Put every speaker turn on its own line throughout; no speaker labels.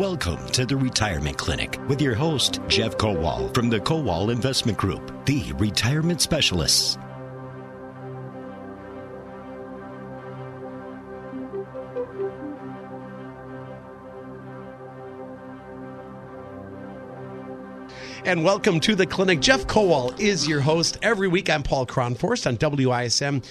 Welcome to the Retirement Clinic with your host, Jeff Kowal from the Kowal Investment Group, the retirement specialists.
And welcome to the clinic. Jeff Kowal is your host. Every week, I'm Paul Kronforst on WISN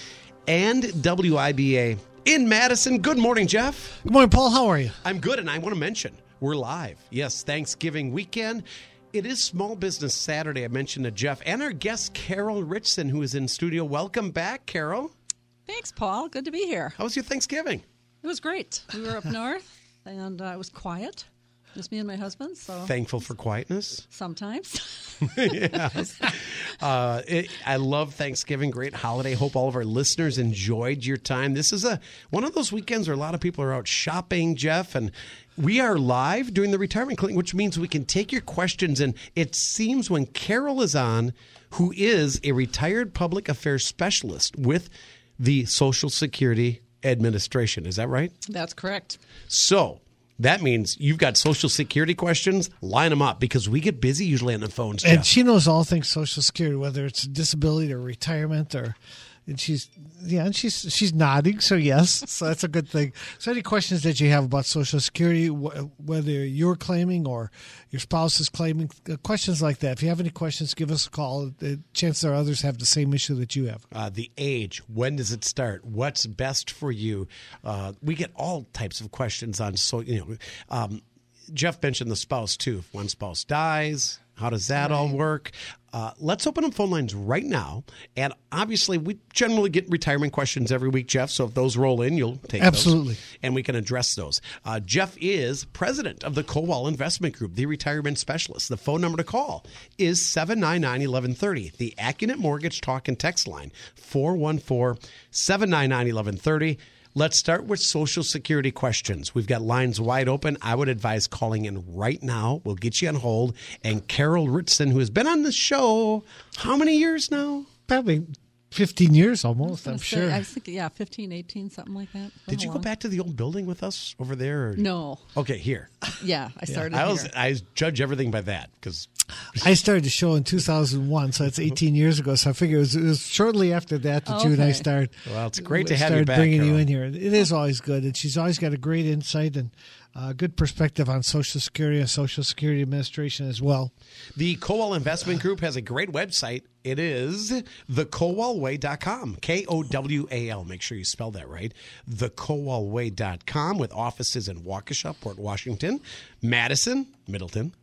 and WIBA in Madison. Good morning, Jeff.
Good morning, Paul. How are you?
I'm good, and I want to mention we're live. Yes, Thanksgiving weekend. It is Small Business Saturday. I mentioned to Jeff and our guest, Carol Richson, who is in studio. Welcome back, Carol.
Thanks, Paul. Good to be here.
How was your Thanksgiving?
It was great. We were up north, and uh, it was quiet. Just me and my husband. So
Thankful for quietness.
sometimes.
yes. Uh, it, I love Thanksgiving. Great holiday. Hope all of our listeners enjoyed your time. This is a one of those weekends where a lot of people are out shopping, Jeff, and we are live doing the retirement clinic, which means we can take your questions. And it seems when Carol is on, who is a retired public affairs specialist with the Social Security Administration. Is that right?
That's correct.
So that means you've got Social Security questions. Line them up because we get busy usually on the phones.
And she knows all things Social Security, whether it's disability or retirement, or and she's yeah, and she's she's nodding. So yes, so that's a good thing. So any questions that you have about Social Security, wh- whether you're claiming or your spouse is claiming, uh, questions like that. If you have any questions, give us a call. The chances are others have the same issue that you have.
uh, the age, when does it start? What's best for you? Uh, we get all types of questions on so you know. Um, Jeff mentioned the spouse too. If one spouse dies, how does that all work? Uh, let's open up phone lines right now. And obviously, we generally get retirement questions every week, Jeff. So if those roll in, you'll take
Absolutely.
those, and we can address those. Uh, Jeff is president of the Kowal Investment Group, the retirement specialist. The phone number to call is 799 1130. The Accunet Mortgage Talk and Text line, 414 799 1130. Let's start with Social Security questions. We've got lines wide open. I would advise calling in right now. We'll get you on hold. And Carol Ritson, who has been on the show how many years now?
Probably fifteen years almost.
I
I'm
was
sure.
I was thinking, yeah, 15, 18, something like that.
Did you
How
go back to the old building with us over there? Or?
No.
Okay, here.
Yeah, I started
I was
here.
I judge everything by that because
I started the show in 2001, so that's 18 years ago. So I figure it was, it was shortly after that that you and I started.
Well, it's great to have you
started
back,
bringing you in here. It is always good, and she's always got a great insight and uh, good perspective on Social Security and Social Security Administration as well.
the Kowal Investment Group has a great website. It is thekowalway.com. K O W A L. Make sure you spell that right. Thekowalway.com with offices in Waukesha, Port Washington, Madison, Middleton,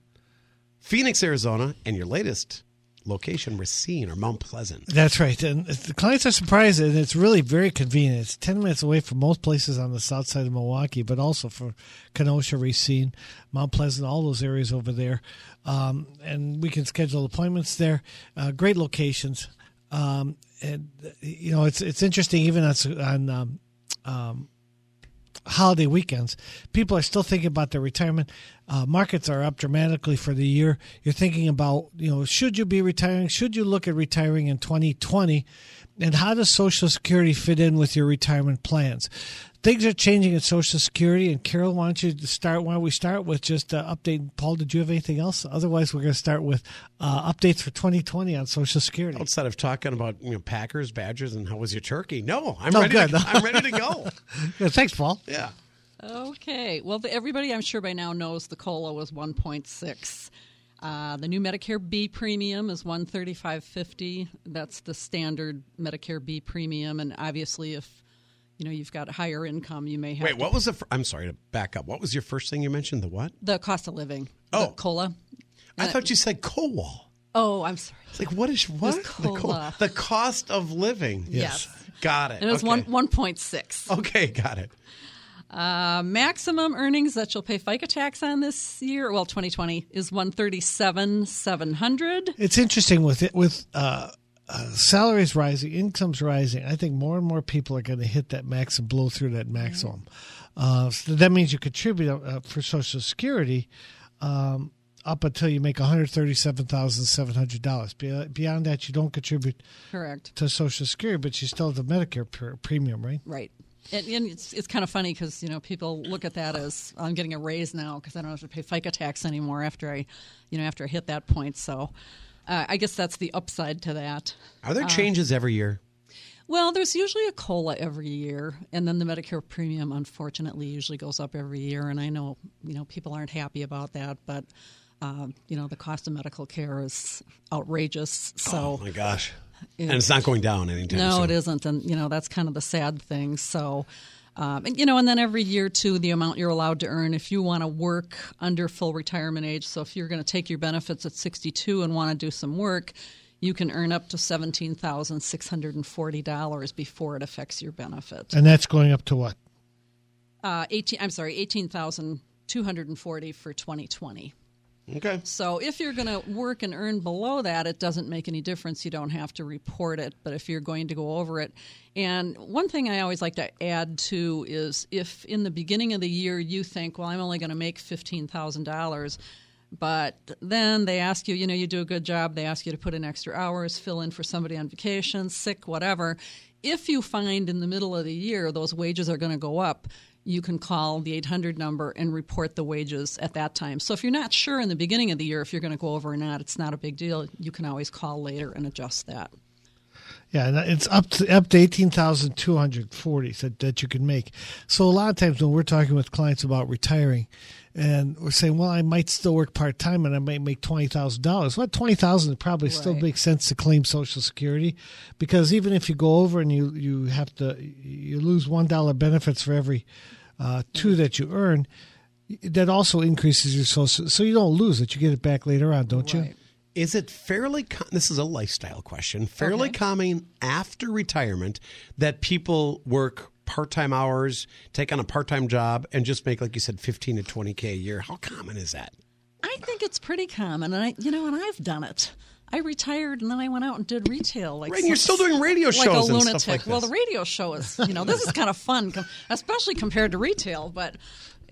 Phoenix, Arizona, and your latest location, Racine or Mount Pleasant.
That's right, and the clients are surprised, and it's really very convenient. It's 10 minutes away from most places on the south side of Milwaukee, but also for Kenosha, Racine, Mount Pleasant, all those areas over there. Um, and we can schedule appointments there. Uh, great locations. Um, and you know, it's it's interesting even on on um, um, holiday weekends, people are still thinking about their retirement. Uh, markets are up dramatically for the year. You're thinking about, you know, should you be retiring? Should you look at retiring in 2020? And how does Social Security fit in with your retirement plans? Things are changing in Social Security. And Carol, why don't you start? Why don't we start with just uh, update? Paul, did you have anything else? Otherwise, we're going to start with uh, updates for 2020 on Social Security.
Outside of talking about you know Packers, Badgers, and how was your turkey? No, I'm
Oh,
ready.
good.
To, I'm ready to go.
Yeah, thanks, Paul.
Yeah.
Okay. Well, the, everybody I'm sure by now knows the COLA was 1.6. Uh, the new Medicare B premium is 135.50. That's the standard Medicare B premium, and obviously, if you know you've got higher income, you may have
Wait, what was the? Fir- I'm sorry to back up. What was your first thing you mentioned? The what?
the cost of living.
Oh.
the COLA.
I thought you said Kowal.
Oh, I'm sorry.
It's like what is what? The,
COLA.
the cost of living.
Yes.
Got it.
And it was
okay.
one one point six.
Okay, got it.
Uh, maximum earnings that you'll pay FICA tax on this year, well, 2020, is 137 700.
It's interesting with it with uh, uh, salaries rising, incomes rising. I think more and more people are going to hit that max and blow through that maximum. Uh, so that means you contribute uh, for Social Security um, up until you make one hundred thirty-seven thousand seven hundred dollars. Beyond that, you don't contribute
Correct.
to Social Security, but you still have the Medicare pr- premium, right?
Right. And, and it's it's kind of funny because you know people look at that as I'm getting a raise now because I don't have to pay FICA tax anymore after I, you know, after I hit that point. So, uh, I guess that's the upside to that.
Are there changes every year?
Well, there's usually a cola every year, and then the Medicare premium, unfortunately, usually goes up every year. And I know you know people aren't happy about that, but um, you know the cost of medical care is outrageous. So
Oh my gosh. And it's not going down anytime
no,
soon.
it isn't, and you know that's kind of the sad thing. So, um, and, you know, and then every year too, the amount you're allowed to earn if you want to work under full retirement age. So if you're going to take your benefits at 62 and want to do some work, you can earn up to seventeen thousand six hundred and forty dollars before it affects your benefit.
And that's going up to what?
Uh, eighteen, I'm sorry, eighteen thousand two hundred and forty for 2020.
Okay.
So if you're going to work and earn below that, it doesn't make any difference. You don't have to report it. But if you're going to go over it, and one thing I always like to add to is if in the beginning of the year you think, well, I'm only going to make fifteen thousand dollars. But then they ask you, you know, you do a good job. They ask you to put in extra hours, fill in for somebody on vacation, sick, whatever. If you find in the middle of the year those wages are going to go up, you can call the 800 number and report the wages at that time. So if you're not sure in the beginning of the year if you're going to go over or not, it's not a big deal. You can always call later and adjust that.
Yeah, it's up to up to eighteen thousand two hundred forty that that you can make. So a lot of times when we're talking with clients about retiring, and we're saying, well, I might still work part time and I might make twenty thousand dollars. Well, twenty thousand probably still makes sense to claim Social Security, because even if you go over and you you have to you lose one dollar benefits for every uh, two that you earn. That also increases your social, so you don't lose it. You get it back later on, don't you?
Is it fairly? Com- this is a lifestyle question. Fairly
Okay.
common after retirement that people work part-time hours, take on a part-time job, and just make, like you said, fifteen to twenty k a year. How common is that?
I think it's pretty common, and I, you know, and I've done it. I retired and then I went out and did retail. Like
Right, and you're still doing radio shows like
a
and
lunatic.
stuff like
Well, the radio show is, you know, this is kind of fun, especially compared to retail. But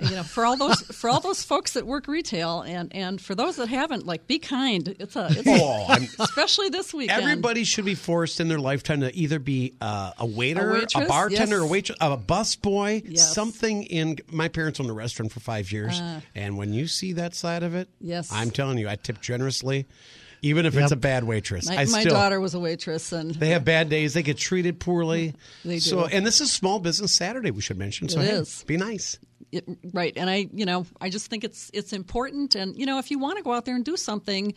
you know, for all those for all those folks that work retail, and and for those that haven't, like, be kind. It's a, it's
Oh, I'm-
especially this weekend.
Everybody should be forced in their lifetime to either be uh, a waiter,
A
a, bartender,
yes.
a waitress, a bus boy,
Yes.
something. In my parents owned a restaurant for five years, and when you see that side of it,
Uh. Yes.
I'm telling you, I tip generously, even if it's a bad waitress.
my,
I
my daughter was a waitress, and
They have bad days. They get treated poorly.
They
So,
do.
and this is Small Business Saturday. We should mention. So
It
hey,
is.
Be nice.
it, right and i you know i just think it's it's important and you know if you want to go out there and do something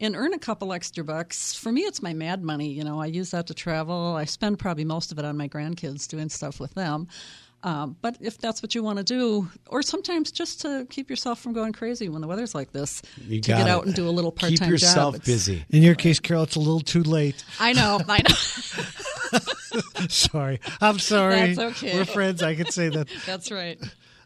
and earn a couple extra bucks for me it's my mad money you know i use that to travel i spend probably most of it on my grandkids doing stuff with them um, but if that's what you want to do or sometimes just to keep yourself from going crazy when the weather's like this
You
to
got
get
it.
out and do a little part-time job.
Keep yourself
job
busy.
In your case, Carol, it's a little too late.
i know i know
Sorry, I'm sorry.
That's okay.
We're friends. I can say that.
that's right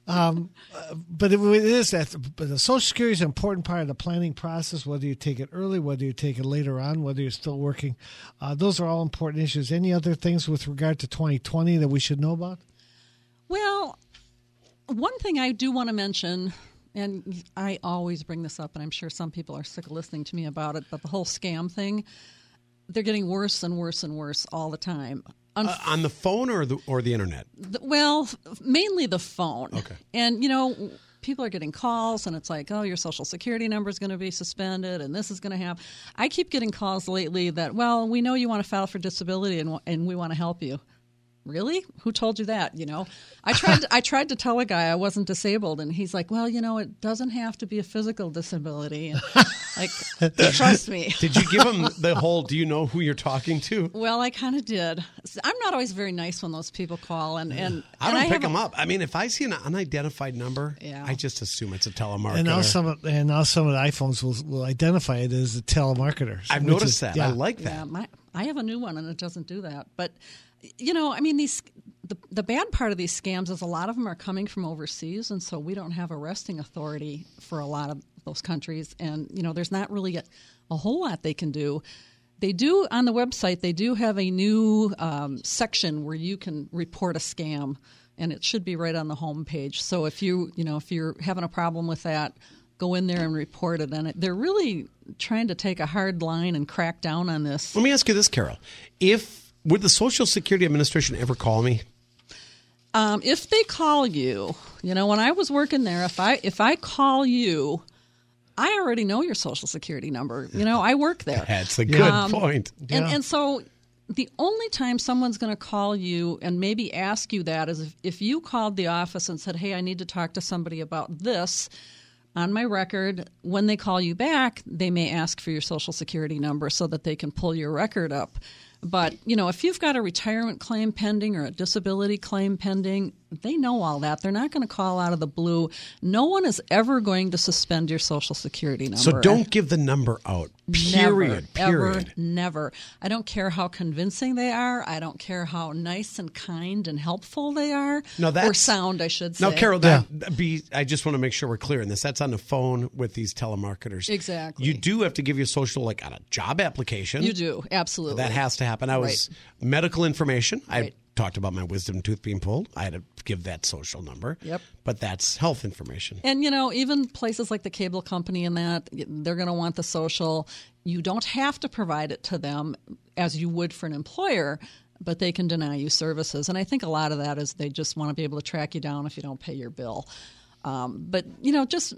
but it, it is that. But the Social Security is an important part of the planning process. Whether you take it early, whether you take it later on, whether you're still working, uh, those are all important issues. Any other things with regard to 2020 that we should know about?
Well, one thing I do want to mention, and I always bring this up, and I'm sure some people are sick of listening to me about it, but the whole scam thing, they're getting worse and worse and worse all the time. Un-
Uh, on the phone or the or the internet.
th- well, mainly the phone.
Okay.
And, you know, people are getting calls and it's like, oh, your social security number is going to be suspended and this is going to happen. I keep getting calls lately that, well, we know you want to file for disability and, and we want to help you. Really? Who told you that? You know, I tried. To, I tried to tell a guy I wasn't disabled, and he's like, "Well, you know, it doesn't have to be a physical disability." And, like, trust me.
Did you give him the whole? Do you know who you're talking to?
Well, I kind of did. I'm not always very nice when those people call, and and
I don't pick
have
them up. I mean, if I see an unidentified number,
Yeah.
I just assume it's a telemarketer.
And now some of, and now some of the iPhones will, will identify it as a telemarketer.
I've noticed
is-
that.
yeah.
I like that.
Yeah, my, I have a new one and it doesn't do that. But you know, I mean, these the the bad part of these scams is a lot of them are coming from overseas, and so we don't have arresting authority for a lot of those countries, and you know, there's not really a, a whole lot they can do. They do on the website. They do have a new um, section where you can report a scam, and it should be right on the home page. So if you you know if you're having a problem with that, go in there and report it. And they're really trying to take a hard line and crack down on this.
Let me ask you this, Carol. If would the Social Security Administration ever call me?
Um, if they call you, you know, when I was working there, if I if I call you, I already know your social security number. You know, I work there.
That's a good point.
And, and so the only time someone's going to call you and maybe ask you that is if, if you called the office and said, Hey, I need to talk to somebody about this on my record. When they call you back, they may ask for your social security number so that they can pull your record up. But, you know, if you've got a retirement claim pending or a disability claim pending, they know all that. They're not going to call out of the blue. No one is ever going to suspend your social security number.
So don't give the number out. Period.
Never,
period.
Ever, never. I don't care how convincing they are. I don't care how nice and kind and helpful they are.
No,
or
that's-
sound, I should say.
Now, Carol, that be. I just want to make sure we're clear in this. That's on the phone with these telemarketers.
Exactly.
You do have to give your social like on a job application.
You do absolutely.
That has to happen. I was medical information. I
Right.
Talked about my wisdom tooth being pulled. I had to give that social number.
Yep.
But that's health information.
And you know, even places like the cable company and that, they're going to want the social. You don't have to provide it to them as you would for an employer, but they can deny you services. And I think a lot of that is they just want to be able to track you down if you don't pay your bill. Um, but you know, just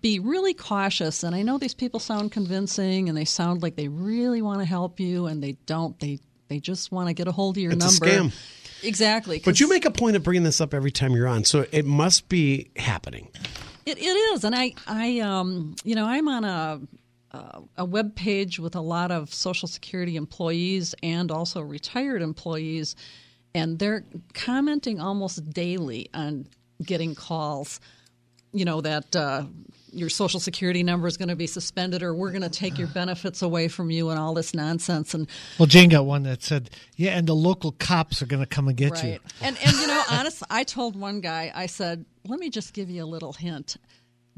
be really cautious. And I know these people sound convincing and they sound like they really want to help you, and they don't. They they just want to get a hold of your
It's a
number.
scam.
Exactly.
But you make a point of bringing this up every time you're on, so it must be happening.
It, it is, and I, I, um, you know, I'm on a uh, a web page with a lot of Social Security employees and also retired employees, and they're commenting almost daily on getting calls. You know that uh, your Social Security number is going to be suspended, or we're going to take your benefits away from you, and all this nonsense. And
Well, Jane got one that said, "Yeah, and the local cops are going to come and get
Right.
you."
And and you know, honestly, I told one guy, I said, "Let me just give you a little hint.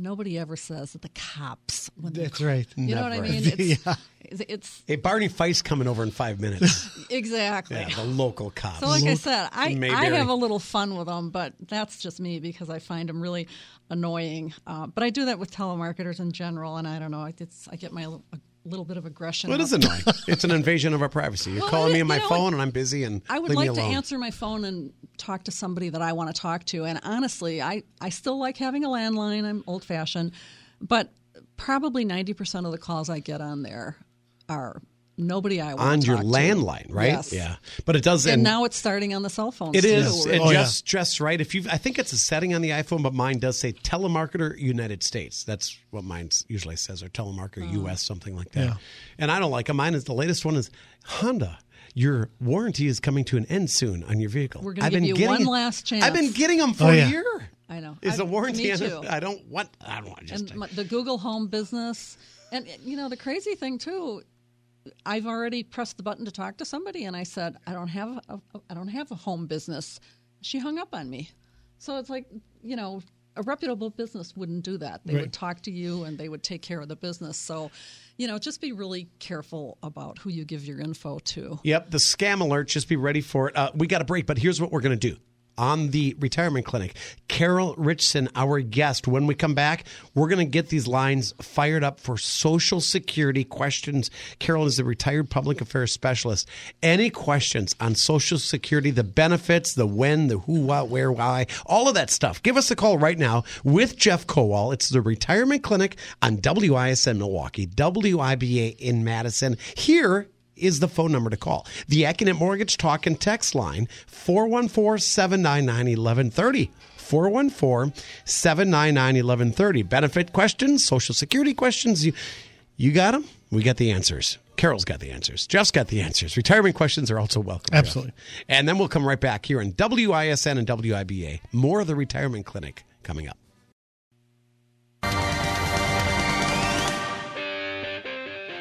Nobody ever says that the cops when they
That's right.
You know what I mean? It's, it's
Hey, Barney Fife coming over in five minutes.
exactly.
yeah, the local cops.
So, like I said, I, I have a little fun with them, but that's just me because I find them really annoying. Uh, but I do that with telemarketers in general, and I don't know. It's, I get my a little bit of aggression.
Well, it
up.
annoying. it's an invasion of our privacy. You're
Well,
calling me on my
know,
phone, and I'm busy, and
I would like to answer my phone and talk to somebody that I want to talk to. And honestly, I, I still like having a landline. I'm old fashioned. But probably 90% of the calls I get on there are nobody I want
on
to
your
talk to.
landline, right?
Yes.
Yeah, but it does.
And now it's starting on the cell phone.
It
too.
is.
We're-
It
Oh, yeah.
just just right. If you, I think it's a setting on the iPhone, but mine does say telemarketer United States. That's what mine usually says, or telemarketer
Oh.
US, something like that.
Yeah.
And I don't like them. Mine is the latest one is Honda. Your warranty is coming to an end soon on your vehicle.
We're gonna
I've
give
been
you
getting
one last chance.
I've been getting them oh, for
Oh, yeah.
a year.
I know.
Is the
I-
warranty?
me too.
I don't want. I don't want just.
and my, the Google Home business. And you know the crazy thing too, I've already pressed the button to talk to somebody, and I said I don't have a, I don't have a home business. She hung up on me. So it's like you know a reputable business wouldn't do that. They
Right.
would talk to you and they would take care of the business. So you know just be really careful about who you give your info to.
Yep, the scam alert. Just be ready for it. Uh, we got a break, but here's what we're going to do. On the retirement clinic, Carol Richson, our guest. When we come back, we're going to get these lines fired up for Social Security questions. Carol is the retired public affairs specialist. Any questions on Social Security, the benefits, the when, the who, what, where, why, all of that stuff, give us a call right now with Jeff Kowal. It's the retirement clinic on WISN Milwaukee, WIBA in Madison. Here is the phone number to call. The Accunet Mortgage Talk and Text line 414-799-1130. 414-799-1130. Benefit questions, social security questions, you you got them? We got the answers. Carol's got the answers. Jeff's got the answers. Retirement questions are also welcome. Jeff.
Absolutely.
And then we'll come right back here on WISN and WIBA. More of the retirement clinic coming up.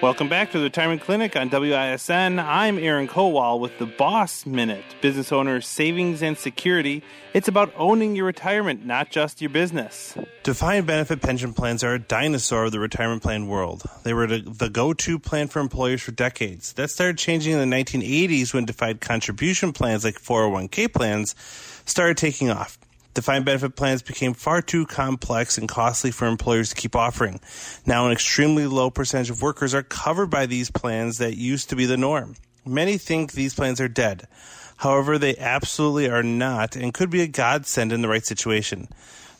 Welcome back to the Retirement Clinic on WISN. I'm Aaron Kowal with the Boss Minute, business owner savings and security. It's about owning your retirement, not just your business. Defined benefit pension plans are a dinosaur of the retirement plan world. They were the- go to plan for employers for decades. That started changing in the 1980s when defined contribution plans like 401k plans started taking off. Defined benefit plans became far too complex and costly for employers to keep offering. Now, an extremely low percentage of workers are covered by these plans that used to be the norm. Many think these plans are dead. However, they absolutely are not and could be a godsend in the right situation.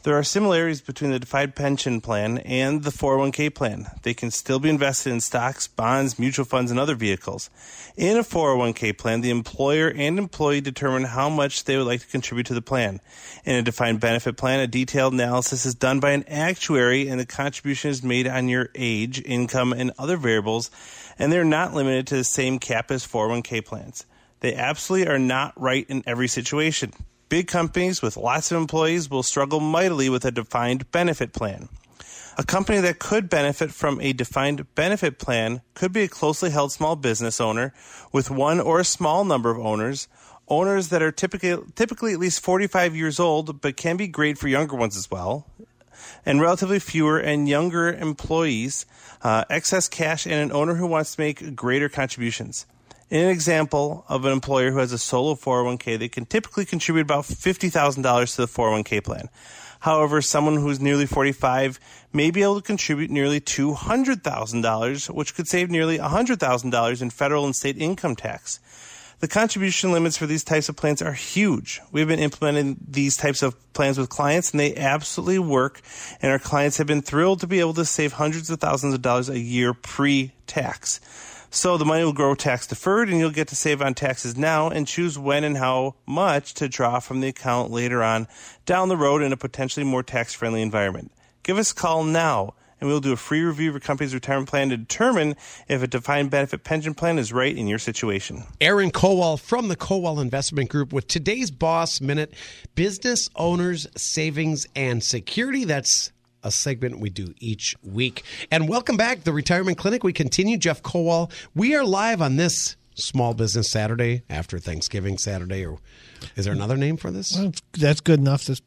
There are similarities between the defined pension plan and the 401k plan. They can still be invested in stocks, bonds, mutual funds, and other vehicles. In a 401k plan, the employer and employee determine how much they would like to contribute to the plan. In a defined benefit plan, a detailed analysis is done by an actuary and the contribution is made on your age, income, and other variables, and they're not limited to the same cap as 401k plans. They absolutely are not right in every situation. Big companies with lots of employees will struggle mightily with a defined benefit plan. A company that could benefit from a defined benefit plan could be a closely held small business owner with one or a small number of owners, owners that are typically, typically at least 45 years old, but can be great for younger ones as well, and relatively fewer and younger employees, uh, excess cash, and an owner who wants to make greater contributions. In an example of an employer who has a solo 401k, they can typically contribute about $50,000 to the 401k plan. However, someone who's nearly 45 may be able to contribute nearly $200,000, which could save nearly $100,000 in federal and state income tax. The contribution limits for these types of plans are huge. We've been implementing these types of plans with clients and they absolutely work. And our clients have been thrilled to be able to save hundreds of thousands of dollars a year pre tax. So the money will grow tax deferred and you'll get to save on taxes now and choose when and how much to draw from the account later on down the road in a potentially more tax friendly environment. Give us a call now and we'll do a free review of your company's retirement plan to determine if a defined benefit pension plan is right in your situation.
Aaron Kowal from the Kowal Investment Group with today's Boss Minute Business Owners Savings and Security. That's a segment we do each week. And welcome back, the Retirement Clinic. We continue. Jeff Kowal. We are live on this Small Business Saturday after Thanksgiving Saturday, or is there another name for this?
Well, that's good enough. There's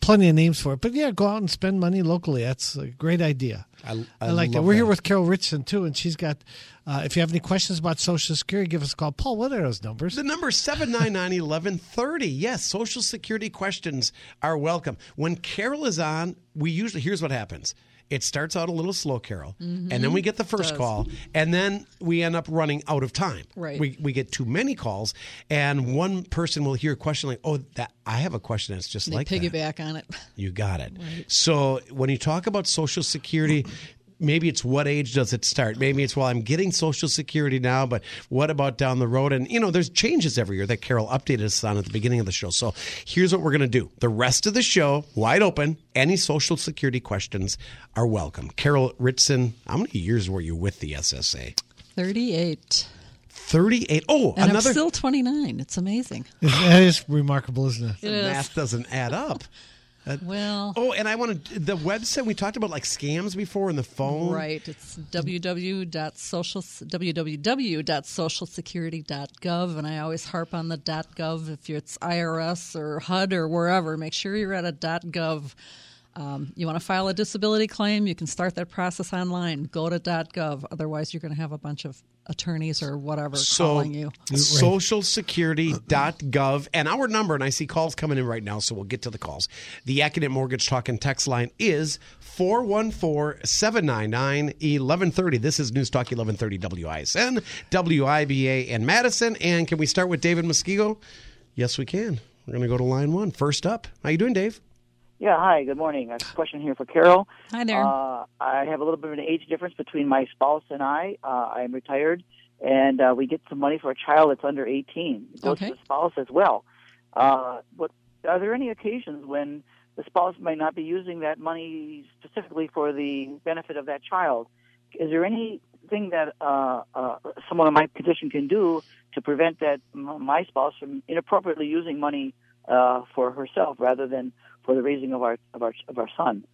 plenty of names for it. But yeah, go out and spend money locally. That's a great idea. I, I, I like that. We're that. here with Carol Richardson too, and she's got. Uh, if you have any questions about Social Security, give us a call. Paul, what are those numbers?
The number seven nine nine eleven thirty. Yes, Social Security questions are welcome. When Carol is on, we usually here's what happens. It starts out a little slow, Carol, mm-hmm. and then we get the first call, and then we end up running out of time.
Right.
We, we get too many calls, and one person will hear a question like, "Oh, that I have a question that's just
they
like
piggyback
that.
on it."
You got it. Right. So when you talk about Social Security, maybe it's what age does it start? Maybe it's well, I'm getting Social Security now, but what about down the road? And you know, there's changes every year that Carol updated us on at the beginning of the show. So here's what we're going to do: the rest of the show wide open. Any Social Security questions are welcome. Carol Ritson, how many years were you with the SSA?
Thirty-eight.
38. Oh,
and
another.
I'm still 29. It's amazing.
That is remarkable, isn't it?
it is. Math doesn't add up.
Uh, well,
oh, and I want to the website we talked about like scams before in the phone.
Right. It's www.social www.socialsecurity.gov, and I always harp on the .gov if it's IRS or HUD or wherever. Make sure you're at a .gov. Um, you want to file a disability claim, you can start that process online. Go to .gov. Otherwise, you're going to have a bunch of attorneys or whatever so, calling you.
Socialsecurity.gov and our number, and I see calls coming in right now, so we'll get to the calls. The Accunet Mortgage Talk and Text line is 414 799 1130. This is News Talk 1130 WISN, WIBA, and Madison. And can we start with David Muskego? Yes, we can. We're going to go to line one. First up, how you doing, Dave?
Yeah, hi, good morning. I have a question here for Carol.
Hi there.
Uh, I have a little bit of an age difference between my spouse and I. Uh, I am retired, and uh, we get some money for a child that's under 18. It goes
okay.
to the spouse as well. Uh, what, are there any occasions when the spouse might not be using that money specifically for the benefit of that child? Is there anything that uh, uh, someone in my position can do to prevent that my spouse from inappropriately using money uh, for herself rather than for the raising of our of our of our son.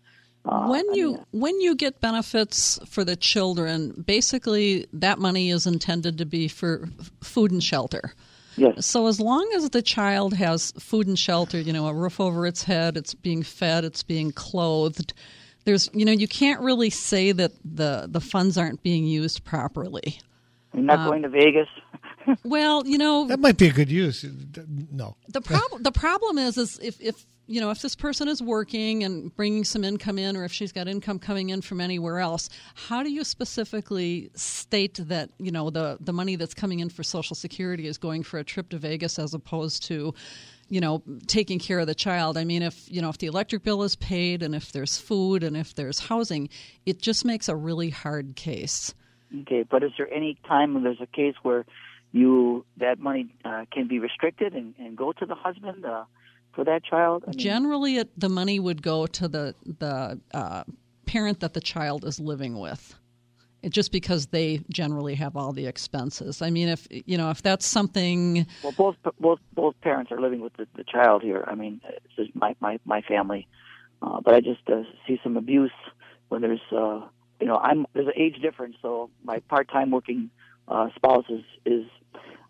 Uh, when you mean, when you get benefits for the children, basically that money is intended to be for food and shelter.
Yes.
So as long as the child has food and shelter, you know, a roof over its head, it's being fed, it's being clothed. There's, you know, you can't really say that the the funds aren't being used properly.
You're not um, going to Vegas.
well, you know
that might be a good use. No.
The problem the problem is is if if you know if this person is working and bringing some income in, or if she's got income coming in from anywhere else, how do you specifically state that you know the the money that's coming in for Social Security is going for a trip to Vegas as opposed to you know taking care of the child i mean if you know if the electric bill is paid and if there's food and if there's housing it just makes a really hard case
Okay, but is there any time when there's a case where you that money uh, can be restricted and, and go to the husband uh, for that child? I mean,
generally it, the money would go to the the uh, parent that the child is living with it, just because they generally have all the expenses i mean if you know if that's something
well, both both both parents are living with the, the child here. I mean, it's just my my my family, uh, but I just uh, see some abuse when there's uh, you know I'm there's an age difference, so my part-time working uh, spouse is is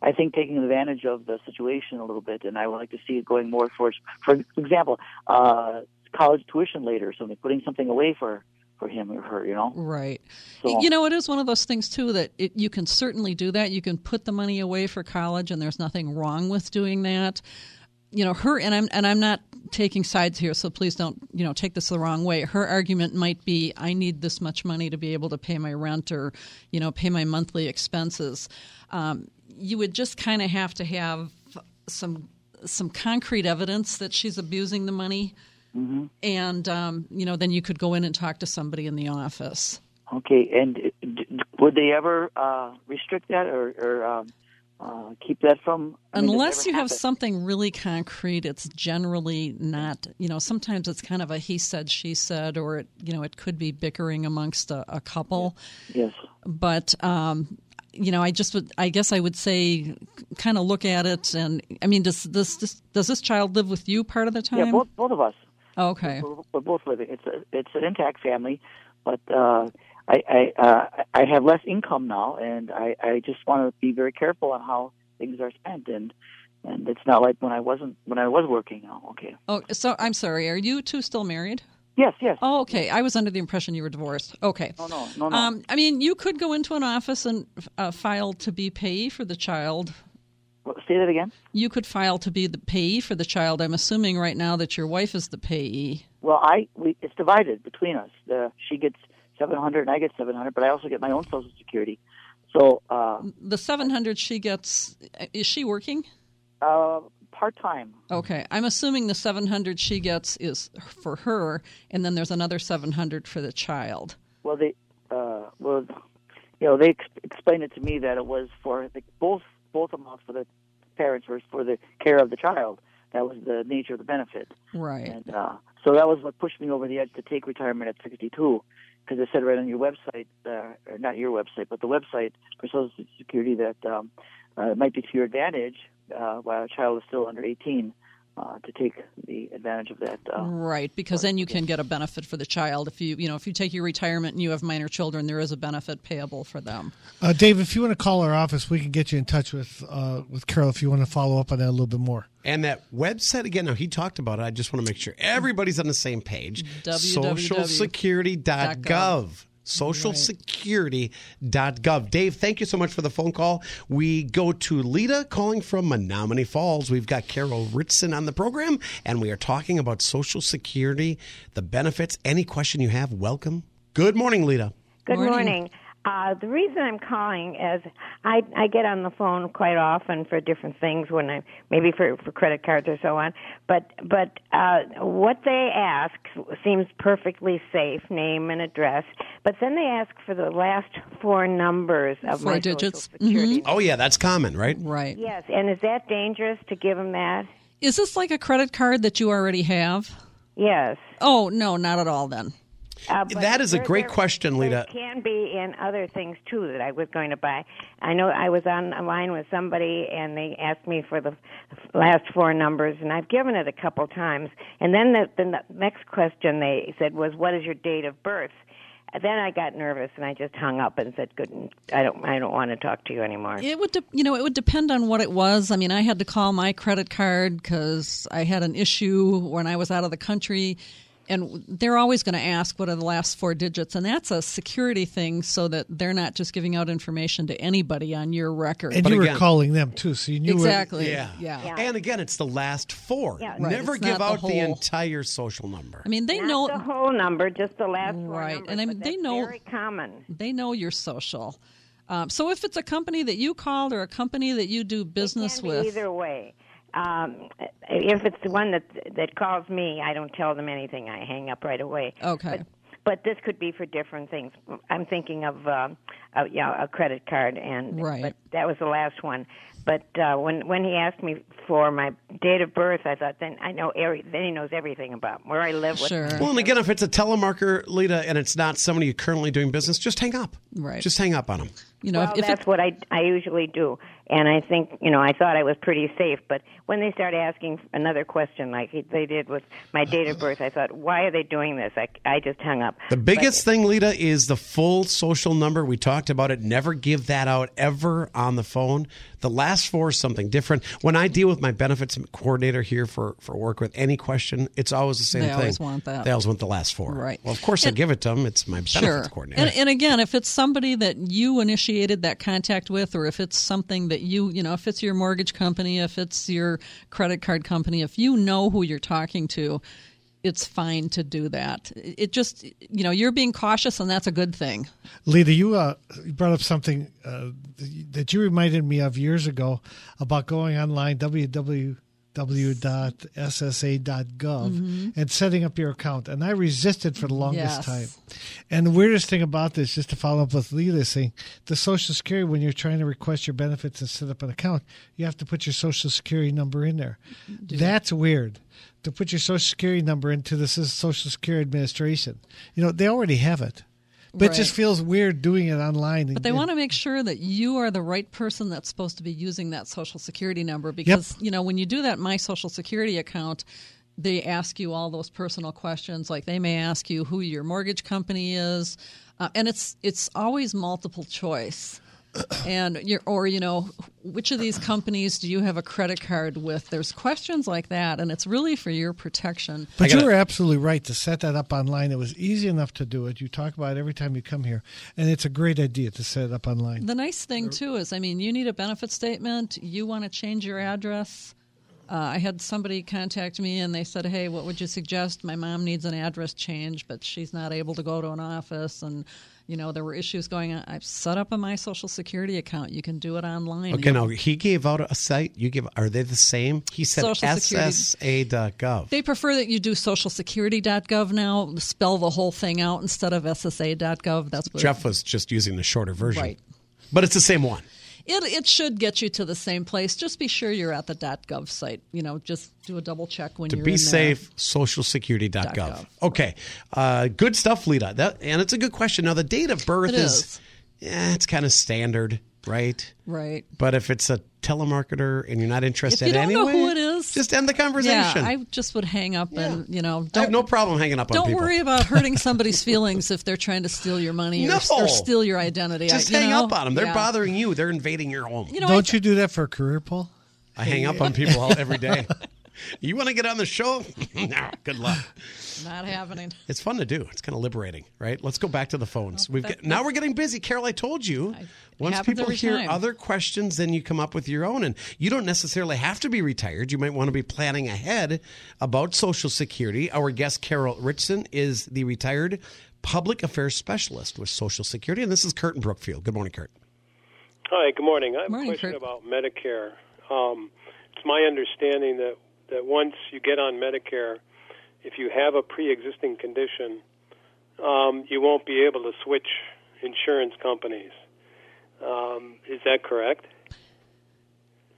I think taking advantage of the situation a little bit, and I would like to see it going more towards, for example, uh, college tuition later, something putting something away for for him or her, you know.
Right.
So-
you know, it is one of those things too that it, you can certainly do that. You can put the money away for college, and there's nothing wrong with doing that. You know, her and I'm and I'm not taking sides here, so please don't you know take this the wrong way. Her argument might be, I need this much money to be able to pay my rent or, you know, pay my monthly expenses. Um, you would just kind of have to have some some concrete evidence that she's abusing the money. And um, you know, then you could go in and talk to somebody in the office.
Okay, and would they ever uh, restrict that or, or um, uh, keep that from? I mean,
Unless you have something really concrete, it's generally not. You know, sometimes it's kind of a he said, she said, or it, you know, it could be bickering amongst a, a couple.
Yes.
But um, you know, I just would, I guess I would say, kind of look at it, and I mean, does this, this does this child live with you part of the time?
Yeah, both both of us.
Okay.
We're, we're both living. It's a it's an intact family, but uh, I I uh, I have less income now, and I I just want to be very careful on how things are spent, and and it's not like when I wasn't when I was working. now. okay.
Oh, so I'm sorry. Are you two still married?
Yes, yes.
Oh, okay. I was under the impression you were divorced. Okay.
No, no, no, no.
Um, I mean, you could go into an office and uh, file to be payee for the child.
Well, Say that again.
You could file to be the payee for the child. I'm assuming right now that your wife is the payee.
Well, I we it's divided between us. The, she gets seven hundred, and I get seven hundred, but I also get my own Social Security. So uh,
The 700 she gets, is she working?
uh, part time.
Okay. I'm assuming the 700 she gets is for her, and then there's another 700 for the child.
Well, they uh, well, you know, they ex- explained it to me that it was for the, both both amounts for the parents were for the care of the child. That was the nature of the benefit,
Right.
and uh, so that was what pushed me over the edge to take retirement at 62. Because it said right on your website, uh, or not your website, but the website for Social Security that um, uh, it might be to your advantage uh, while a child is still under 18 uh, to take the advantage of that. Uh,
Right, because then you can get a benefit for the child. If you, you know, if you take your retirement and you have minor children, there is a benefit payable for them.
Uh, Dave, if you want to call our office, we can get you in touch with uh, with Carol if you want to follow up on that a little bit more.
And that website again, now he talked about it. I just want to make sure everybody's on the same page.
www.
Socialsecurity.gov. Socialsecurity.gov. Dave, thank you so much for the phone call. We go to Lita calling from Menomonee Falls. We've got Carol Ritson on the program, and we are talking about Social Security, the benefits. Any question you have, welcome. Good morning, Lita.
Good
Morning.
morning. Uh, the reason I'm calling is I I get on the phone quite often for different things when I maybe for for credit cards or so on. But but uh, what they ask seems perfectly safe, name and address. But then they ask for the last four numbers of
Four
my
digits.
Social Security.
Oh, yeah, that's common, right?
Right.
Yes, and is that dangerous to give them that?
Is this like a credit card that you already have?
Yes.
Oh, no, not at all then.
Uh,
That is a great
there-
question, Lita.
There can be in other things too that I was going to buy. I know I was on a line with somebody and they asked me for the last four numbers, and I've given it a couple times. And then the, the next question they said was, "What is your date of birth?" Then I got nervous and I just hung up and said, "Good, I don't, I don't want to talk to you anymore."
It would, de- you know, it would depend on what it was. I mean, I had to call my credit card because I had an issue when I was out of the country, and they're always going to ask what are the last four digits and that's a security thing so that they're not just giving out information to anybody on your record
And
But
you
again-
were calling them too, so you knew what-
exactly
Yeah.
yeah
Yeah.
And again, it's the last four.
Yeah.
Right,
Never
it's
give
not the
out the, entire social number.
i mean they
Not
know
the whole number, just the last four
Right,
numbers,
and I mean, they know-
very common.
they know your social um, so if it's a company that you called or a company that you do business
it can
with
either way. Um, if it's the one that that calls me, I don't tell them anything. I hang up right away.
Okay.
But, but this could be for different things. I'm thinking of uh, a, yeah, a credit card, and
Right.
but that was the last one. But uh, when when he asked me for my date of birth, I thought then I know every, then he knows everything about where I live. What,
Sure.
Well, and again, if it's a telemarketer, Lita, and it's not somebody you're currently doing business, just hang up.
Right.
Just hang up on them.
you know
well,
if, if
that's
it,
what I I usually do, and I think you know I thought I was pretty safe. But when they started asking another question like they did with my date of birth, I thought, why are they doing this? I I just hung up.
The biggest thing, Lita, is the full social number. We talked about it. Never give that out ever on the phone. The last four is something different. When I deal with my benefits coordinator here for, for work with any question, it's always the same
They
thing.
always want that.
They always want the last four.
Right.
Well, of course, I give it to them. It's my benefits
Sure.
coordinator.
And, and again, if it's somebody that you initiated that contact with, or if it's something that you, you know, if it's your mortgage company, if it's your credit card company, if you know who you're talking to, it's fine to do that. It just, you know, you're being cautious, and that's a good thing.
Lita, you, uh, brought up something uh, that you reminded me of years ago about going online www.ssa.gov mm-hmm. and setting up your account, and I resisted for the longest
Yes.
time. And the weirdest thing about this, just to follow up with Lita's saying, the Social Security when you're trying to request your benefits and set up an account, you have to put your Social Security number in there. That's weird. To put your Social Security number into the Social Security Administration, you know they already have it. But it just feels weird doing it online.
But they want to make sure that you are the right person that's supposed to be using that social security number because you know when you do that my social security account they ask you all those personal questions like they may ask you who your mortgage company is uh, and it's it's always multiple choice and you're, or you know which of these companies do you have a credit card with there's questions like that and it's really for your protection
But
gotta-
you were absolutely right to set that up online. It was easy enough to do it. You talk about it every time you come here, and it's a great idea to set it up online.
The nice thing too is, I mean, you need a benefit statement. You want to change your address. Uh, I had somebody contact me and they said, "Hey, what would you suggest? My mom needs an address change, but she's not able to go to an office, and you know there were issues going on. I've set up a my Social Security account. You can do it online.
okay,
You-
now he gave out a site. You give. Are they the same? He said
Social.
SSA.gov.
They prefer that you do socialsecurity.gov now. Spell the whole thing out instead of SSA.gov. That's what
Jeff was just using the shorter version.
Right.
But it's the same one.
It, it should get you to the same place. Just be sure you're at the .gov site. You know, just do a double check when
to
you're
be
in there.
safe socialsecurity.gov
.gov.
okay uh, good stuff lita that, and it's a good question now the date of birth
It
is,
is.
yeah it's kind of standard right
Right.
but if it's a telemarketer and you're not interested
If you don't
anyway
know who it is,
just end the conversation.
Yeah,
conversation
I just would hang up and you know
I have
don't
no problem hanging up on
don't
people
worry about hurting somebody's feelings if they're trying to steal your money
No.
or, or steal your identity.
just
I- you
hang
know?
up on them they're
Yeah.
bothering you they're invading your home
You know,
Don't
I,
you do that for a career, Paul?
i hang up on people all, every day you want to get on the show no good luck
not happening.
It's fun to do. It's kind of liberating, right? Let's go back to the phones. We've
that-
got, now we're getting busy. Carol, I told you. Once people hear
time.
other questions, then you come up with your own. And you don't necessarily have to be retired. You might want to be planning ahead about Social Security. Our guest, Carol Richson, is the retired public affairs specialist with Social Security. And this is Kurt in Brookfield. Good morning, Kurt.
Hi, good morning. I have
Morning,
a question
Kurt.
about Medicare. Um, it's my understanding that, that once you get on Medicare, if you have a pre-existing condition, um, you won't be able to switch insurance companies. Um, is that correct?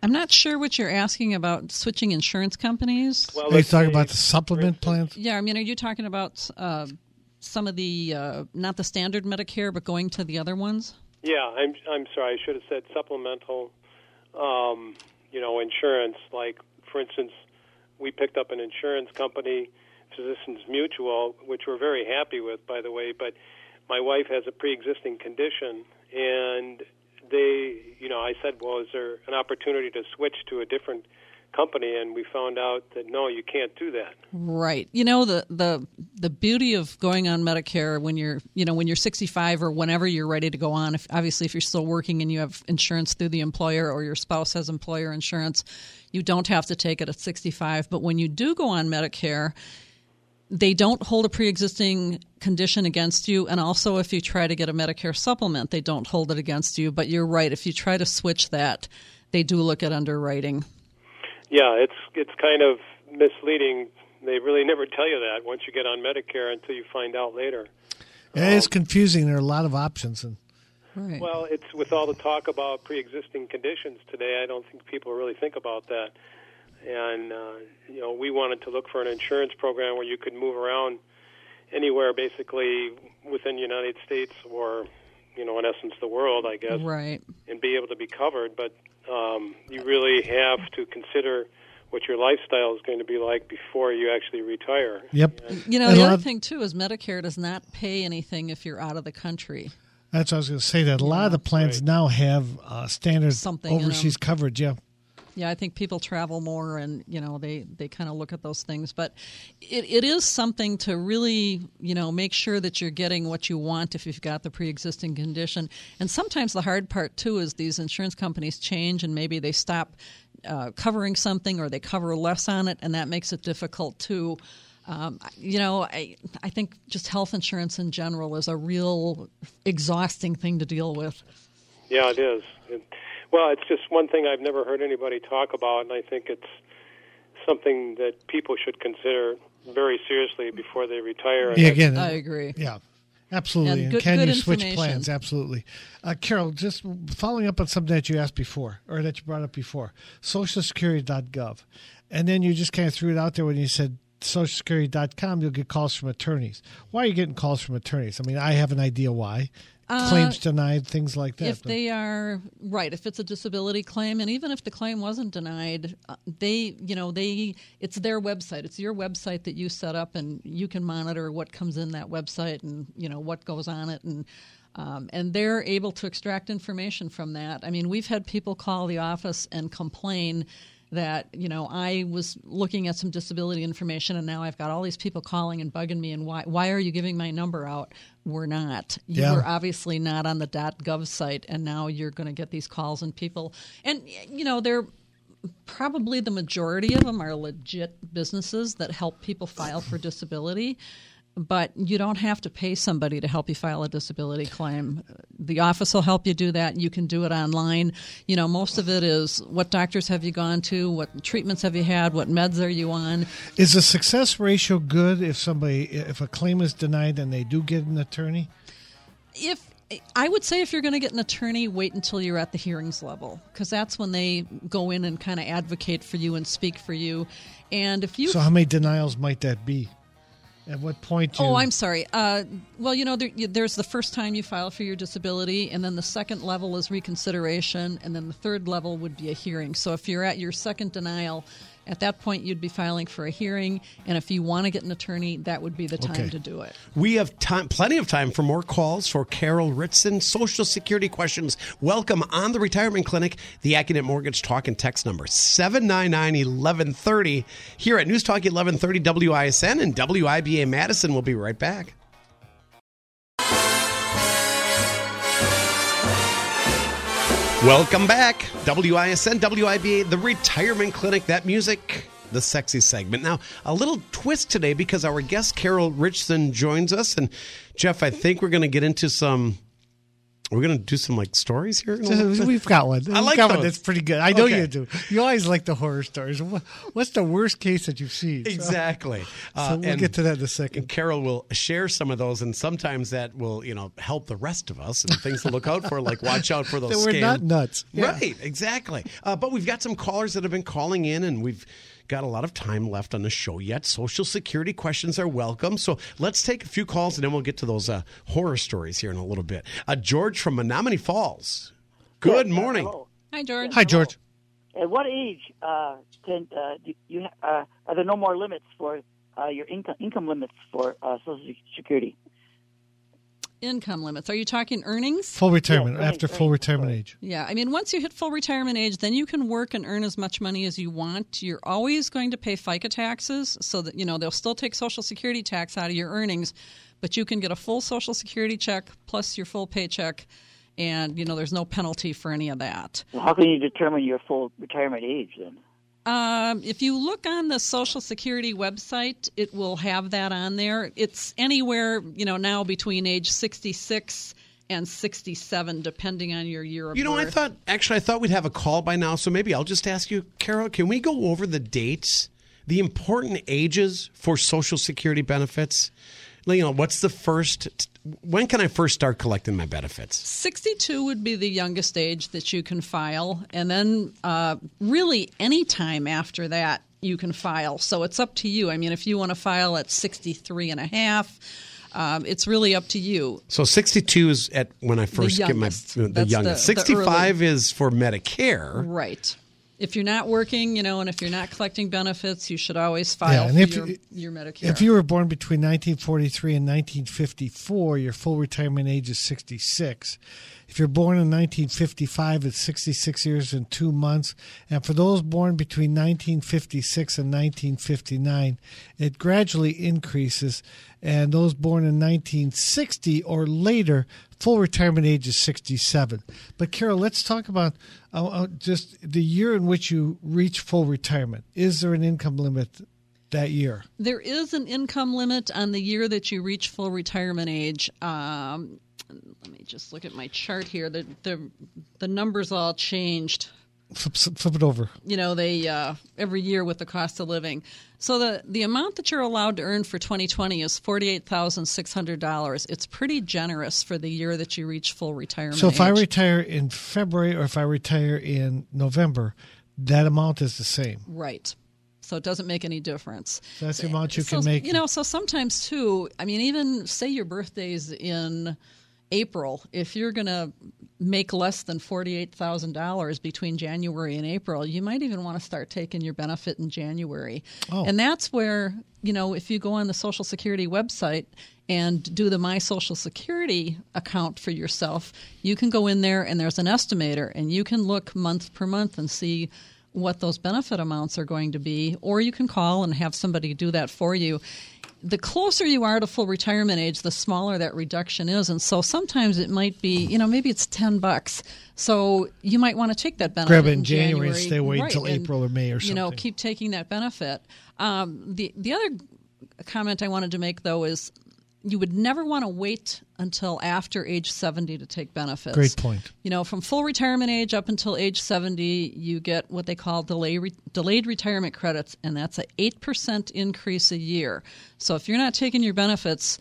I'm not sure what you're asking about switching insurance companies.
Well,
Are you talking
say,
about the supplement plans?
yeah, I mean, are you talking about uh, some of the uh, not the standard Medicare, but going to the other ones?
Yeah, I'm I'm sorry. I should have said supplemental. Um, you know, insurance. Like for instance, we picked up an insurance company, Physicians Mutual, which we're very happy with, by the way. But my wife has a pre-existing condition, and they, you know, I said, well, is there an opportunity to switch to a different company, and we found out that no, you can't do that.
Right. You know the the the beauty of going on Medicare when you're you know when you're 65 or whenever you're ready to go on. If obviously if you're still working and you have insurance through the employer or your spouse has employer insurance, you don't have to take it at 65. But when you do go on Medicare, they don't hold a pre-existing condition against you and also if you try to get a medicare supplement they don't hold it against you but you're right if you try to switch that they do look at underwriting
yeah, it's it's kind of misleading. They really never tell you that once you get on Medicare until you find out later.
It um, confusing. There are a lot of options. And
right.
Well, it's with all the talk about pre-existing conditions today. I don't think people really think about that. And uh, you know, we wanted to look for an insurance program where you could move around anywhere, basically within the United States or you know, in essence, the world, I guess,
right,
and be able to be covered. But um, you really have to consider what your lifestyle is going to be like before you actually retire.
Yep.
And
you know, the other thing too is Medicare does not pay anything if you're out of the country.
That's what I was going to say. That a lot of the plans
right.
now have uh, standard
Something
overseas coverage. Yeah.
Yeah, I think people travel more, and you know they they kind of look at those things. But it, it is something to really you know make sure that you're getting what you want if you've got the pre-existing condition. And sometimes the hard part too is these insurance companies change, and maybe they stop uh, covering something or they cover less on it, and that makes it difficult too. Um, you know, I I think just health insurance in general is a real exhausting thing to deal with.
Yeah, it is. It, well, it's just one thing I've never heard anybody talk about, and I think it's something that people should consider very seriously before they retire.
Yeah, again,
I agree.
Yeah. Absolutely.
And good,
can
good
you switch plans? Absolutely. Uh, Carol, just following up on something that you asked before, or that you brought up before, socialsecurity.gov. And then you just kind of threw it out there when you said socialsecurity.com, you'll get calls from attorneys. Why are you getting calls from attorneys? I mean, I have an idea why. Uh, claims denied, things like that.
If but. they are right, if it's a disability claim, and even if the claim wasn't denied, uh, they, you know, they, it's their website. It's your website that you set up, and you can monitor what comes in that website and you know what goes on it, and um, and they're able to extract information from that. I mean, we've had people call the office and complain that you know I was looking at some disability information and now I've got all these people calling and bugging me and why why are you giving my number out? We're not. You
yeah.
were obviously not on the .gov site and now you're going to get these calls and people and you know they're probably the majority of them are legit businesses that help people file for disability but you don't have to pay somebody to help you file a disability claim. The office will help you do that. You can do it online. You know, most of it is what doctors have you gone to, what treatments have you had, what meds are you on.
Is the success ratio good if somebody if a claim is denied and they do get an attorney?
If I would say if you're going to get an attorney, wait until you're at the hearings level because that's when they go in and kind of advocate for you and speak for you. And if you
so, how many denials might that be? At what point?
oh, I'm sorry. Uh, well, you know, there, there's the first time you file for your disability, and then the second level is reconsideration, and then the third level would be a hearing. So if you're at your second denial, at that point, you'd be filing for a hearing, and if you want to get an attorney, that would be the time
okay.
to do it.
We have time, plenty of time for more calls for Carol Ritson. Social Security questions. Welcome on the Retirement Clinic. The Accunet Mortgage Talk and Text number 799-1130 here at News Talk 1130 WISN and WIBA Madison. We'll be right back. Welcome back. WISN, WIBA, the Retirement Clinic. That music, the sexy segment. Now, a little twist today because our guest, Carol Richson, joins us. And, Jeff, I think we're going to get into some going to do some like stories here?
We've got one.
I like
got
those.
one that's pretty good. I know
Okay.
you do. You always like the horror stories. What's the worst case that you've seen?
Exactly.
So,
Uh,
we'll
and-
get to that in a
And
second.
Carol will share some of those, and sometimes that will, you know, help the rest of us and things to look out for, like watch out for those
That we're not nuts. Yeah.
Right, exactly. Uh, but we've got some callers that have been calling in, and we've got a lot of time left on the show yet. Social security questions are welcome. So let's take a few calls, and then we'll get to those uh, horror stories here in a little bit. Uh, George from Menomonee Falls. Good
Yes,
morning.
hello.
Hi, George.
Hi, George.
At what age uh, can uh, do you uh, are there no more limits for uh, your income income limits for uh, Social Security?
Income limits. Are you talking earnings?
Full retirement
Yeah,
after
right,
full retirement
right.
age.
Yeah, I mean, once you hit full retirement age, then you can work and earn as much money as you want. You're always going to pay FICA taxes, so that you know they'll still take Social Security tax out of your earnings, but you can get a full Social Security check plus your full paycheck, and you know there's no penalty for any of that.
Well, how can you determine your full retirement age then?
Um, if you look on the Social Security website, it will have that on there. It's anywhere, you know, now between age 66 and 67, depending on your year of birth.
You know, I thought actually I thought we'd have a call by now, so maybe I'll just ask you, Carol. Can we go over the dates, the important ages for Social Security benefits? You know, what's the first? When can I first start collecting my benefits?
62 would be the youngest age that you can file, and then uh, really any time after that you can file. So it's up to you. I mean, if you want to file at 63 and a half, um, it's really up to you.
So 62 is at when I first get my the
That's the-
youngest.
the
65 is for Medicare.
Right. If you're not working, you know, and if you're not collecting benefits, you should always file
and
for
if
your,
you-
your Medicare.
If you were born between 1943 and 1954, your full retirement age is 66. If you're born in 1955, it's 66 years and two months. And for those born between 1956 and 1959, it gradually increases. And those born in 1960 or later, full retirement age is 67. But Carol, let's talk about uh, uh, just the year in which you reach full retirement. Is there an income limit that year?
There is an income limit on the year that you reach full retirement age. Um, let me just look at my chart here. The the, the numbers all changed.
Flip, flip it over.
You know, they uh, every year with the cost of living. So the the amount that you're allowed to earn for 2020 is forty eight thousand six hundred dollars. It's pretty generous for the year that you reach full retirement.
So if I retire in February or if I retire in November, that amount is the same.
Right. So it doesn't make any difference.
That's the amount you
so,
can make.
You know, so sometimes too, I mean, even say your birthday's in April, if you're going to make less than $48,000 between January and April, you might even want to start taking your benefit in January.
Oh.
And that's where, you know, if you go on the Social Security website and do the My Social Security account for yourself, you can go in there and there's an estimator and you can look month per month and see what those benefit amounts are going to be, or you can call and have somebody do that for you. The closer you are to full retirement age, the smaller that reduction is, and so sometimes it might be, you know, maybe it's ten bucks. So you might want to take that benefit.
Grab it in
in
January and stay away
right,
until
and,
April or May or
You know, keep taking that benefit. Um, the the other comment I wanted to make though is you would never want to wait until after age 70 to take benefits.
Great point.
You know, from full retirement age up until age 70, you get what they call delay re- delayed retirement credits, and that's a 8% increase a year. So if you're not taking your benefits,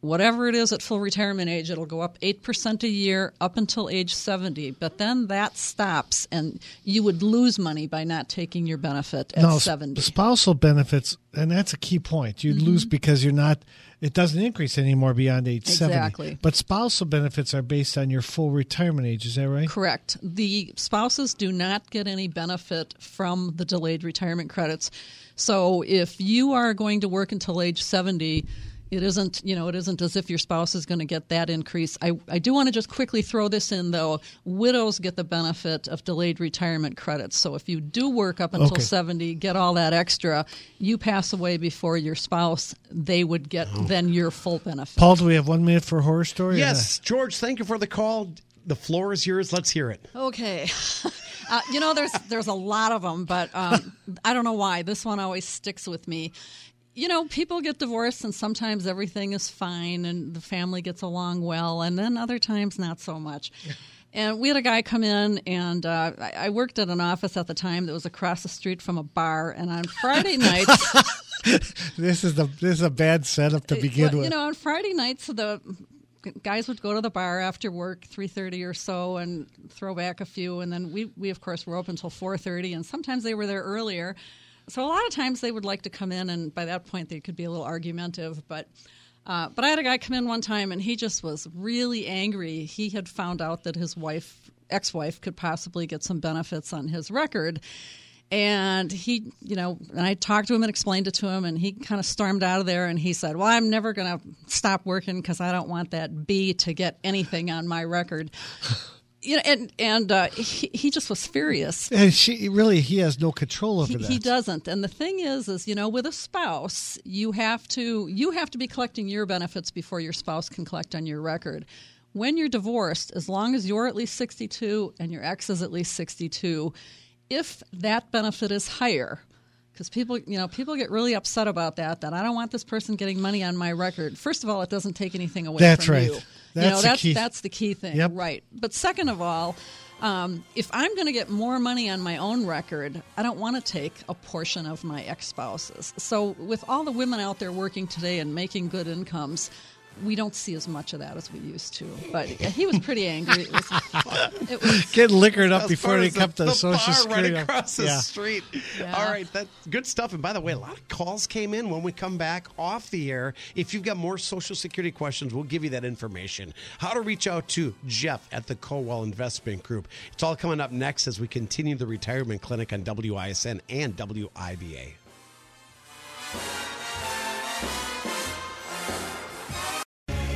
whatever it is at full retirement age, it'll go up 8% a year up until age 70. But then that stops, and you would lose money by not taking your benefit at
no, s-
70.
spousal benefits, and that's a key point. You'd lose mm-hmm. because you're not. It doesn't increase anymore beyond age
Exactly.
seventy. But spousal benefits are based on your full retirement age. Is that right?
Correct. The spouses do not get any benefit from the delayed retirement credits. So if you are going to work until age 70, it isn't, you know, it isn't as if your spouse is going to get that increase. I, I do want to just quickly throw this in though. Widows get the benefit of delayed retirement credits. So if you do work up until
Okay.
70, get all that extra, you pass away before your spouse, they would get then your full benefit.
Paul, do we have one minute for a horror story?
Yes, George, thank you for the call. The floor is yours. Let's hear it.
Okay. Uh, you know, there's there's a lot of them, but um, I don't know why this one always sticks with me. You know, people get divorced, and sometimes everything is fine, and the family gets along well, and then other times not so much. And we had a guy come in, and uh, I I worked at an office at the time that was across the street from a bar. And on Friday nights.
This is the this is a bad setup to begin
well,
with.
You know, on Friday nights, the guys would go to the bar after work, three thirty or so, and throw back a few, and then we, we of course were open until four thirty, and sometimes they were there earlier. So a lot of times they would like to come in, and by that point they could be a little argumentative, but. Uh, but I had a guy come in one time, and he just was really angry. He had found out that his wife, ex-wife, could possibly get some benefits on his record, And he, you know, and I talked to him and explained it to him, and he kind of stormed out of there and he said, Well, I'm never going to stop working because I don't want that B to get anything on my record. You know, and and uh, he, he just was furious.
And she really, he has no control over
He,
that.
he doesn't. And the thing is, is you know, with a spouse, you have to you have to be collecting your benefits before your spouse can collect on your record. When you're divorced, as long as you're at least 62 and your ex is at least 62, if that benefit is higher, because people, you know, people get really upset about that. That I don't want this person getting money on my record. First of all, it doesn't take anything away
That's
from
right.
you. You
That's
know,
the
that's
key.
that's the key thing,
Yep.
right? But second of all, um, if I'm going to get more money on my own record, I don't want to take a portion of my ex spouse's. So, with all the women out there working today and making good incomes, we don't see as much of that as we used to. But he was pretty angry. It was, it was
Get liquored up before
he
kept
as
come to
the
Social
bar
Security.
right across the
Yeah.
street.
Yeah.
All right, that's good stuff. And by the way, a lot of calls came in when we come back off the air. If you've got more Social Security questions, we'll give you that information. How to reach out to Jeff at the Kowal Investment Group. It's all coming up next as we continue the retirement clinic on WISN and WIBA.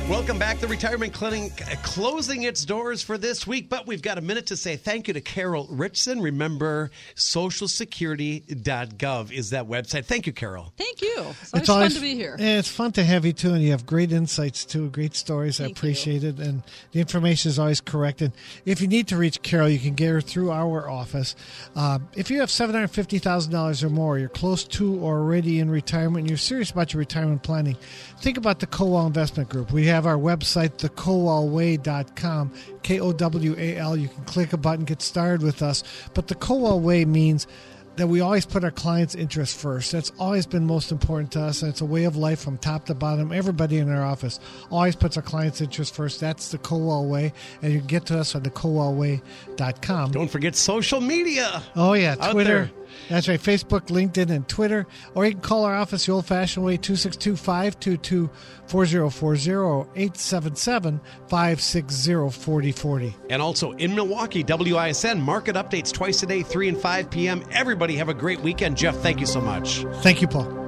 Welcome back. The Retirement Clinic closing its doors for this week, but we've got a minute to say thank you to Carol Richson. Remember, socialsecurity.gov is that website. Thank you, Carol.
thank you. It's always, fun to be here.
Yeah, it's fun to have you too, and you have great insights too, great stories. I
Thank
appreciate it, and the information is always correct. And if you need to reach Carol, you can get her through our office. Uh, if you have seven hundred fifty thousand dollars or more, you're close to or already in retirement, and you're serious about your retirement planning, think about the Kowal Investment Group. We have our website, thekowalway.com, K O W A L. You can click a button, get started with us. But the Kowal Way means that we always put our clients' interest first. That's always been most important to us, and it's a way of life from top to bottom. Everybody in our office always puts our clients' interest first. That's the Kowal way, and you can get to us on the kowalway.com.
Don't forget social media.
Oh, yeah, Twitter. That's right, Facebook, LinkedIn, and Twitter. Or you can call our office the old fashioned way, 262 522 4040 or 877 560 4040.
And also in Milwaukee, WISN market updates twice a day, 3 and 5 p.m. Everybody have a great weekend. Jeff, thank you so much.
Thank you, Paul.